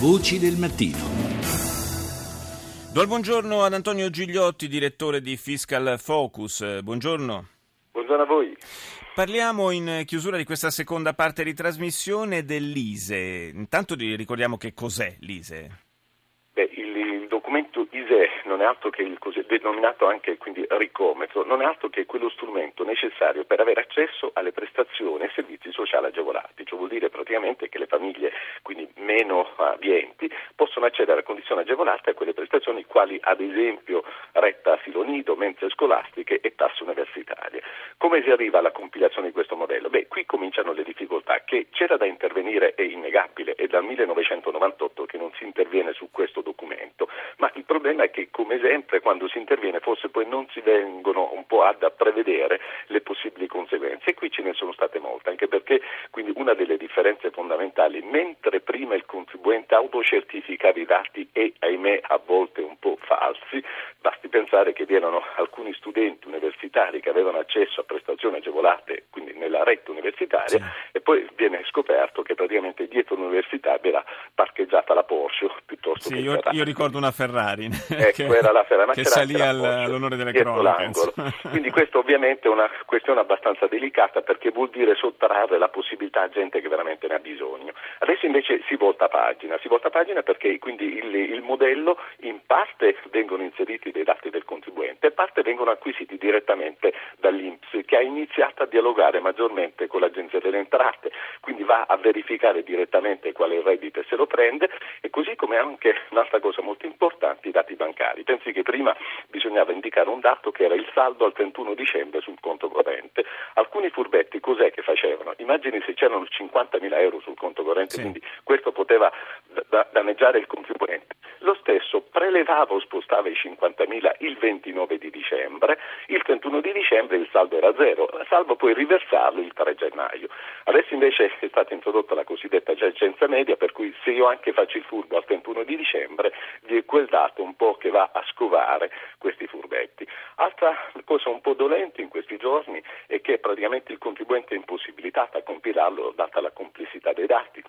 Voci del mattino. Do il buongiorno ad Antonio Gigliotti, direttore di Fiscal Focus. Buongiorno. Buongiorno a voi. Parliamo in chiusura di questa seconda parte di trasmissione dell'ISE. Intanto ricordiamo che cos'è l'ISE. Beh, il, il documento ISE non è altro che il denominato anche quindi ricometro, non è altro che quello strumento necessario per avere accesso alle prestazioni e servizi sociali agevolati, cioè vuol dire praticamente che le famiglie meno abbienti possono accedere a condizioni agevolate a quelle prestazioni quali ad esempio retta asilo nido, mense scolastiche e tasse universitarie. Come si arriva alla compilazione di questo modello? Beh, qui cominciano le difficoltà che c'era da intervenire, è innegabile, è dal 1998 che non si interviene su questo documento, ma il problema è che come sempre quando si interviene forse poi non si vengono un po' ad prevedere le possibili conseguenze e qui ce ne sono state molte, anche perché quindi una delle differenze fondamentali, mentre prima il contribuente autocertificava i dati e ahimè a volte un po' falsi, basti pensare che vi erano alcuni studenti universitari che avevano accesso a prestazioni agevolate, quindi nella rete universitaria, sì. e poi viene scoperto che praticamente dietro l'università era sì, io, io ricordo una Ferrari ecco, che, era la Ferrari, che salì all'onore delle cronache. Quindi questo ovviamente è una questione abbastanza delicata perché vuol dire sottrarre la possibilità a gente che veramente ne ha bisogno. Adesso invece si volta pagina, si volta pagina perché quindi il, il modello in parte vengono inseriti dei dati del contribuente, in parte vengono acquisiti direttamente dall'Inps che ha iniziato a dialogare maggiormente con l'Agenzia delle Entrate, quindi va a verificare direttamente qual è il reddito e se lo prende e così come anche un'altra cosa molto importante, i dati bancari. Pensi che prima bisognava indicare un dato che era il saldo al 31 dicembre sul conto corrente. Alcuni furbetti cos'è che facevano? Immagini se c'erano 50.000 euro sul conto corrente, sì. quindi questo poteva danneggiare il contribuente. Lo stesso prelevava o spostava i 50.000 il 29 di dicembre, il 31 di dicembre il saldo era zero, salvo poi riversarlo il 3 gennaio. Adesso invece è stata introdotta la cosiddetta giacenza media, per cui se io anche faccio il furbo al 31 di dicembre, vi è quel dato un po' che va a scovare questi furbetti. Altra cosa un po' dolente in questi giorni è che praticamente il contribuente è impossibilitato a compilarlo data la complessità dei dati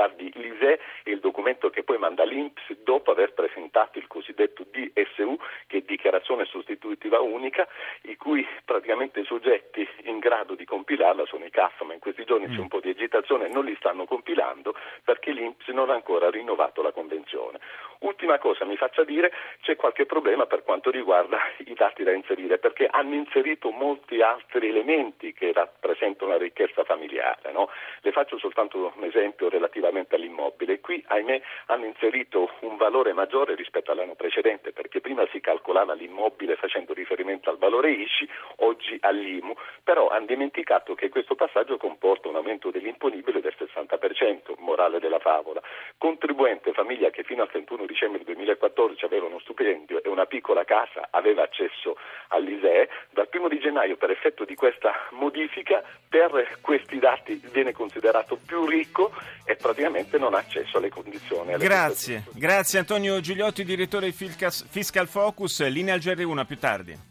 perché guardi l'ISE è il documento che poi manda l'Inps dopo aver presentato il cosiddetto DSU, che è dichiarazione sostitutiva unica, i cui praticamente soggetti in grado di compilarla sono i CAF, ma in questi giorni mm. c'è un po' di agitazione, non li stanno compilando perché l'Inps non ha ancora rinnovato la convenzione. Ultima cosa mi faccia dire, c'è qualche problema per quanto riguarda dati da inserire, perché hanno inserito molti altri elementi che rappresentano la ricchezza familiare. No? Le faccio soltanto un esempio relativamente all'immobile. Qui, ahimè, hanno inserito un valore maggiore rispetto all'anno precedente, perché prima si calcolava l'immobile facendo riferimento al valore ICI, oggi all'IMU, però hanno dimenticato che questo passaggio comporta un aumento dell'imponibile del 60%, morale della favola. Contribuente, famiglia che fino al 31 dicembre 2014 aveva uno stipendio e una piccola casa aveva accesso all'ISEE, dal 1 di gennaio per effetto di questa modifica per questi dati viene considerato più ricco e praticamente non ha accesso alle condizioni. Alle grazie, grazie Antonio Gigliotti, direttore di Fiscal Focus, linea al GR1 più tardi.